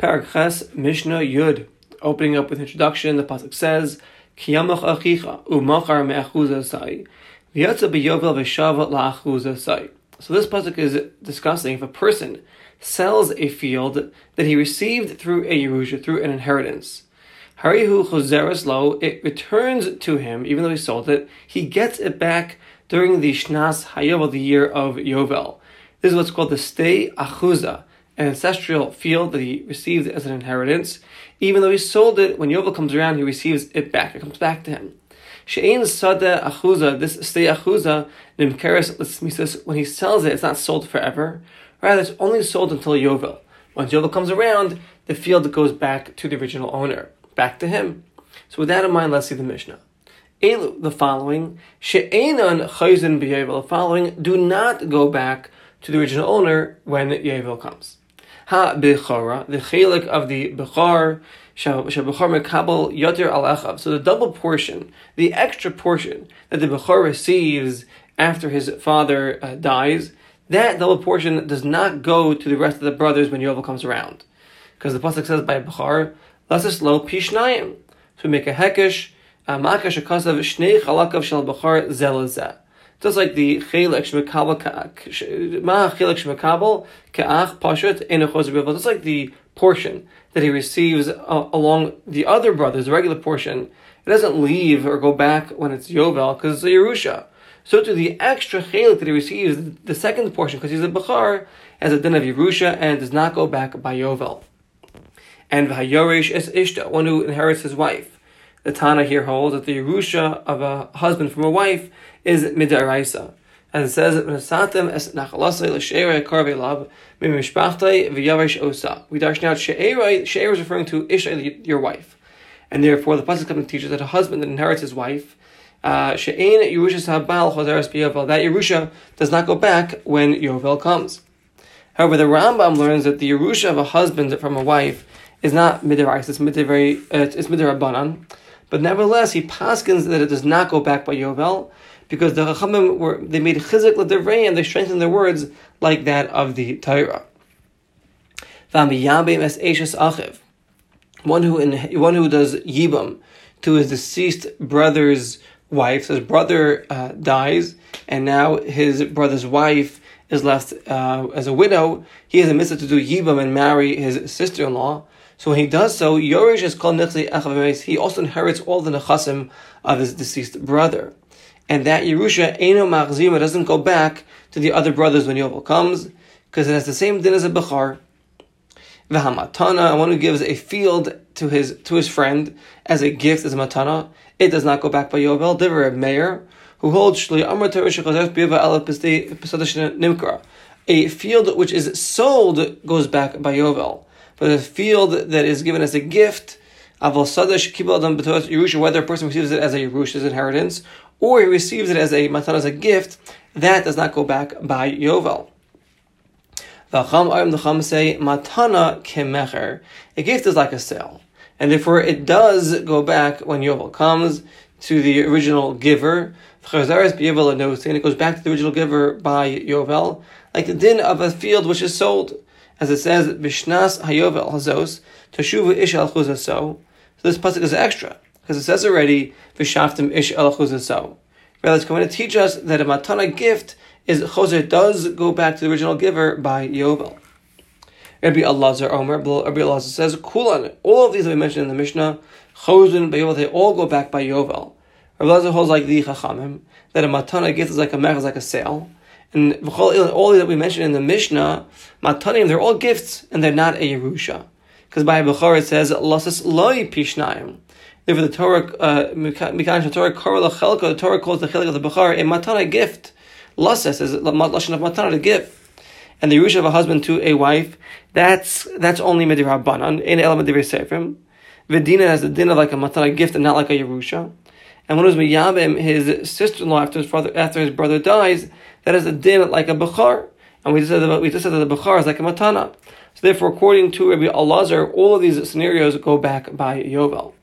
Parakhes Mishnah Yud. Opening up with introduction, the pasuk says, "Kiyamach achicha umachar me'achuza sai, v'yatza beyovel v'shava la'achuza sai." So this pasuk is discussing if a person sells a field that he received through a yerusha, through an inheritance. Harihu choseres lo, it returns to him, even though he sold it, he gets it back during the Shnas Hayovel, the year of Yovel. This is what's called the Sdei Achuza, an ancestral field that he received as an inheritance. Even though he sold it, when Yovel comes around, he receives it back. It comes back to him. She'ein Sada Achuza, this Sdei Achuza, Nimkeres Lismisas, when he sells it, it's not sold forever. Rather, it's only sold until Yovel. Once Yovel comes around, the field goes back to the original owner back to him. So with that in mind, let's see the Mishnah. Elu, the following, she'enan chayzin b'yevel, the following, do not go back to the original owner when Yevel comes. Ha b'chora, the chelik of the bechar, shebechar mekabel yoter al So the double portion, the extra portion that the bechar receives after his father uh, dies, that double portion does not go to the rest of the brothers when Yovel comes around. Because the Pasuk says by Bechar, Lasas lo pishnayim. So we make a hekesh, makash akasav shnei chalakav shel bachar zelazeh. Just like the chelek shmekabel, ma chelek shmekabel keach pashut enechos Just like the portion that he receives uh, along the other brothers, the regular portion, it doesn't leave or go back when it's Yovel because it's a Yerusha. So to the extra chelik that he receives, the second portion, because he's a Bechar, has a din of Yerusha and does not go back by Yovel and V'hayorish es ishta, one who inherits his wife. The Tana here holds that the Yerusha of a husband from a wife is midaraisa. As it says, "V'nasatem es nachalasei l'sheirei karvei lab mimishpachtei v'yavish osa." We dash now. Sheirei is referring to Isha, your wife, and therefore the pasuk comes and teaches that a husband that inherits his wife, uh, she'ein Yerusha sabal choseres biyovel. That Yerusha does not go back when Yovel comes. However, the Rambam learns that the Yerusha of a husband from a wife is not midirais, it's midivari, uh, it's midirabanan. But nevertheless, he paskins that it does not go back by Yovel, because the Chachamim were they made chizik l'devrei and they strengthened their words like that of the Torah. one who in, one who does yibam to his deceased brother's wife. So his brother uh, dies, and now his brother's wife is left uh, as a widow. He has a mitzvah to do yibam and marry his sister-in-law. So when he does so, Yorish is called Nechli Echav He also inherits all the nechasim of his deceased brother. And that Yerusha, Eino Machzima, doesn't go back to the other brothers when Yovel comes, because it has the same din as a Bechar. V'hamatana, one who gives a field to his to his friend as a gift, as a matana, it does not go back by Yovel. Diver of Meir, who holds. A field which is sold goes back by Yovel but a field that is given as a gift, whether a person receives it as a Yerush, as inheritance, or he receives it as a matana, as a gift, that does not go back by Yovel. The Chum say, Matana kemecher. A gift is like a sale. And therefore it does go back when Yovel comes to the original giver. And it goes back to the original giver by Yovel, like the din of a field which is sold as it says, Bishnas Hayovel Hazos, Tashuva Ish Al So this pasuk is extra, because it says already, Vishaftim Ish Al So. Rather, it's going to teach us that a matana gift is Choser does go back to the original giver by Yovel. Rabbi Elazar Omer, Rabbi Elazar says, Kulan, all of these that we mentioned in the Mishnah, Chozun, Yovel, they all go back by Yovel. Rabbi Elazar holds like the Chachamim, that a matana gift is like a mech, like a sale. And all that we mentioned in the Mishnah, Matanim, they're all gifts and they're not a Yerusha. Because by Bechor it says, Lasas loi pishnayim. Therefore, the Torah, uh, Mikan Torah, Korah Lachelko, the Torah calls the Chelik of the Bechor a Matana gift. Lasas is Lashon of Matana. And the Yerusha of a husband to a wife, that's that's only Medir Rabbanan, in element of Seifrim. Vidina has the din like a Matana gift and not like a Yerusha. And when it was Miyabim, his sister-in-law, after his brother, after his brother dies, that is a din like a Bechar. And we just said that, we just said that the Bechar is like a Matana. So therefore, according to Rabbi Elazar, all of these scenarios go back by Yovel.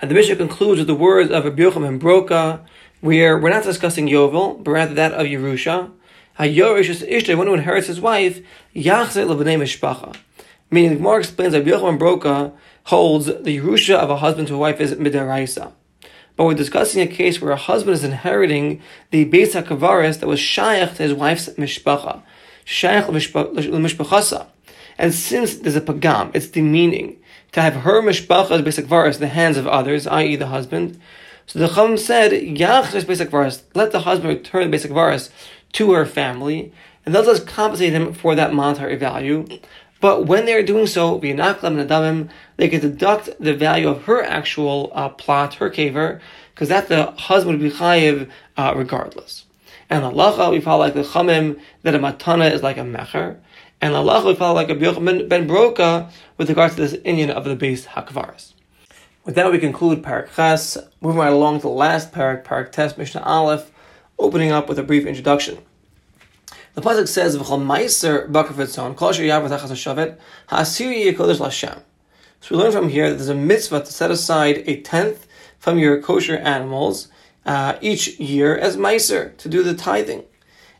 And the Mishnah concludes with the words of Rabbi and Broka, where we're not discussing Yovel, but rather that of Yerusha. Hayorish is Ishta, one who inherits his wife, Yachzet Levanei Mishpacha. Meaning, the Gemara explains that Yochanan Broka holds the Yerusha of a husband to a wife is midaraisa. But we're discussing a case where a husband is inheriting the Beis HaKavaris that was shaykh to his wife's mishpacha. Shaykh l'mishpachasa. And since there's a pagam, it's demeaning to have her mishpacha as Beis HaKavaris in the hands of others, i.e. the husband. So the Chum said, Yach Beis HaKavaris, let the husband return the Beis HaKavaris to her family, and thus let's compensate him for that monetary value. But when they're doing so, they can deduct the value of her actual uh, plot, her kaver, because that the husband would be chayiv uh, regardless. And halacha we follow like the chamim that a matana is like a mecher, and halacha we follow like a ben broka with regards to this Indian of the base hakvaris. With that, we conclude Parak moving right along to the last Parak, Parak Test, Mishnah Aleph, opening up with a brief introduction. The pasuk says, "V'chol meiser bakar v'tzon kol asher yav v'tachas hashavet ha'asiri yekodesh l'Hashem." So we learn from here that there's a mitzvah to set aside a tenth from your kosher animals uh, each year as meiser to do the tithing,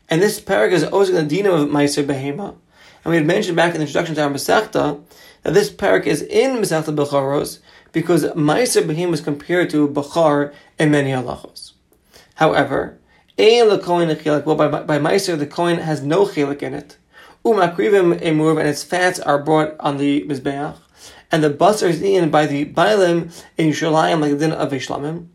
and this parak is always going to dinam of meiser behema. And we had mentioned back in the introduction to our Masechta that this parak is in Masechta Becharos because meiser behema is compared to bachar in many halachos. However, well, by, by Meiser, the coin has no chilik in it. Umakrivim emuv, and its fats are brought on the Mizbeach. And the basar is eaten by the Bailim in Yerushalayim, like the din of Ishlamim.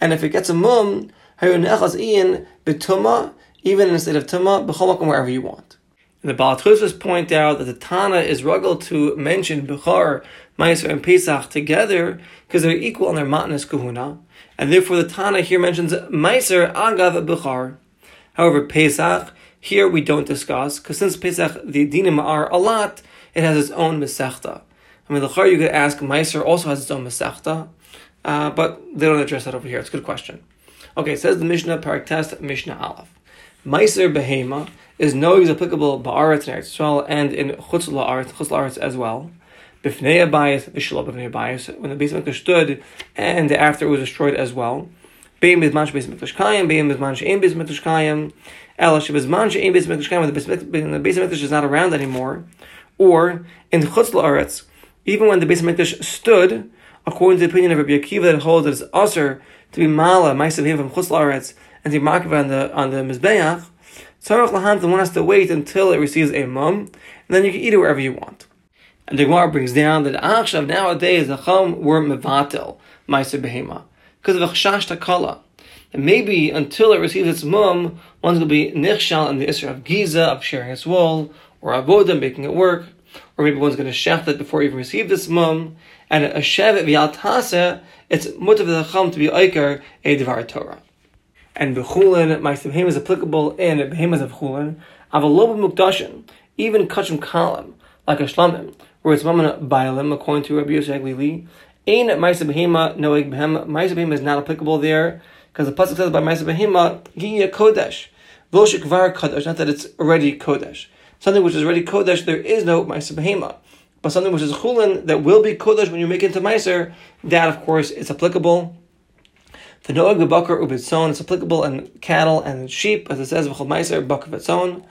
And if it gets a mum, hayonechas ian betuma, even in the state of tuma, b'chomakum wherever you want. And the Balatchusas point out that the Tana is ruggled to mention Bechar, Meiser, and Pesach together because they're equal in their matnas kahuna and therefore the Tana here mentions Meiser Agav Bukhar. However, Pesach, here we don't discuss, because since Pesach, the dinim are a lot, it has its own Mesechta. I mean, the Char you could ask, Meiser also has its own Mesechta, uh, but they don't address that over here. It's a good question. Okay, says the Mishnah, Parak Test, Mishnah Aleph. Meiser Behema is no is applicable Ba'aretz and Eretz and in Chutz La'aretz, Chutz La'aretz as well. Bifnei Abayis, Vishal Bifnei Abayis, when the Beis Mikdash stood, and after it was destroyed as well. Beim Bizman Beis Mikdash Kayim, Beim Bizman She'im Beis Mikdash Kayim, Ela Shebizman She'im Beis Mikdash Kayim, when the Beis Mikdash is not around anymore, or in Chutz La'aretz, even when the Beis Mikdash stood, according to the opinion of Rabbi Akiva that holds that it's usher to be mala ma'asav him from chutz la'aretz and to be makiv on the on the mizbeach, tzarich lahan one has to wait until it receives a mum, and then you can eat it wherever you want. And the Gemara brings down that Achshav nowadays the Chum were mevatel ma'aser behema because of a chashash takala. And maybe until it receives its mum, one's going to be nichshal in the issue of giza of sharing its wool or avodah making it work, or maybe one's going to shecht it before even receive this mum. And a shevet v'yal it's mutav the chum to be oiker a devar Torah. And bechulin ma'aser behema is applicable in behemas of chulin. Avalobah mukdashin, even kachim kalam like a shlamim where it's mammon bailim, according to Rabbi Yosef Glili. Ain Maisa Behema Noeg Behem. Maisa Behema is not applicable there because the pasuk says by Maisa Behema Giya Kodesh. Voshikvar Kodesh. Not that it's already Kodesh. Something which is already Kodesh, there is no Maisa Behema. But something which is Chulin that will be Kodesh when you make it into Meiser, that of course is applicable. The Noeg Bakar Ubitzon is applicable in cattle and sheep, as it says, V'chol Meiser Bakar Vitzon.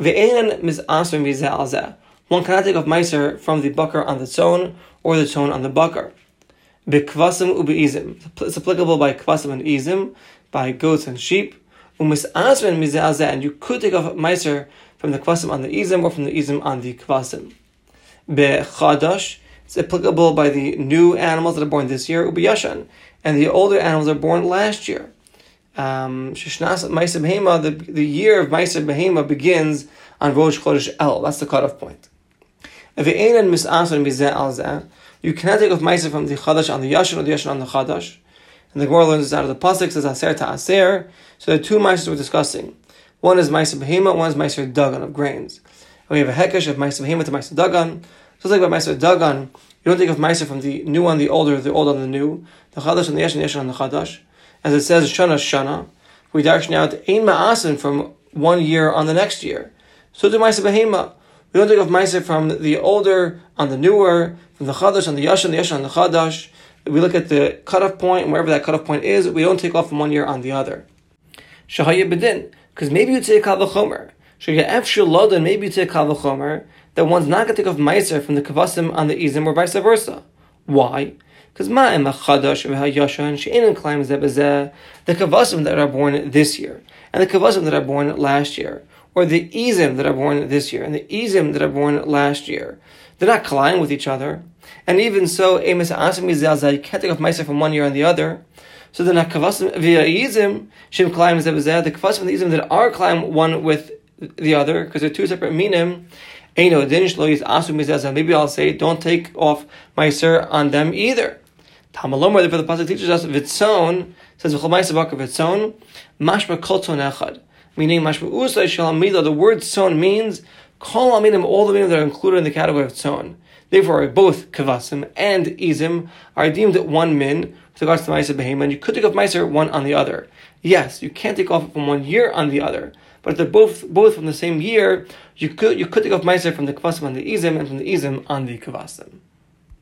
Ve'enan Mizasr Mizal one cannot take off meiser from the bucker on the tzon or the tzon on the bucker. Bikvasim ubeizim. It's applicable by kvasim and izim, by goats and sheep. Umisasren mizazeh, and you could take off meiser from the kvasim on the izim or from the izim on the kvasim. Bechadash. It's applicable by the new animals that are born this year, ubiyashan, and the older animals are born last year. Um, the, the year of Maisa Behema begins on Rosh Chodesh El. That's the cutoff point. If you cannot take off Maisa from the Chadash on the Yashin or the Yashin on the Chadash. And the Gemara learns this out of the Pasuk, says Aser to Aser. So the two Maisas we're discussing. One is Maisa Behema, one is Maisa Dagan of grains. And we have a Hekesh of Maisa Behema to Maisa Dagan. So it's like about Maisa Dagan, you don't take off Maisa from the new on the older, the old on the new, the Chadash on the Yashin, the Yashin on the Chadash. As it says, Shana Shana, we darshan out Ein Ma'asin from one year on the next year. So do Maisa Behema. We don't take off Meiser from the older on the newer, from the Chadash on the Yashan, the Yashan on the Chadash. We look at the cutoff point, and wherever that cutoff point is, we don't take off from one year on the other. Shahaya Bedin, because maybe you take Kavachomer. Shahaya Efshul maybe you take Kavachomer, that one's not going to take off meiser from the kavasim on the izim or vice versa. Why? Because ma'im chadash the kavasim that are born this year and the kavasim that are born last year, or the izim that are born this year and the izim that are born last year, they're not colliding with each other. And even so, emes asim you can't take off meiser from one year on the other. So the kavasim via izim shem klaim zebezeh the kavasim and the izim that are climb one with the other because they're two separate minim. Maybe I'll say don't take off meiser on them either. Tamalomar, for the pasuk teaches us vitzon says v'chol vitzon mashma kol echad, meaning mashma usay shalamida. The word son means kol aminim, all the minim that are included in the category of tzon. Therefore, both kavasim and izim are deemed one min with regards to meiser behema, and you could take off meiser one on the other. Yes, you can't take off from one year on the other. But if they're both both from the same year, you could you could take off meiser from the kavasim on the izim and from the izim on the kavasim.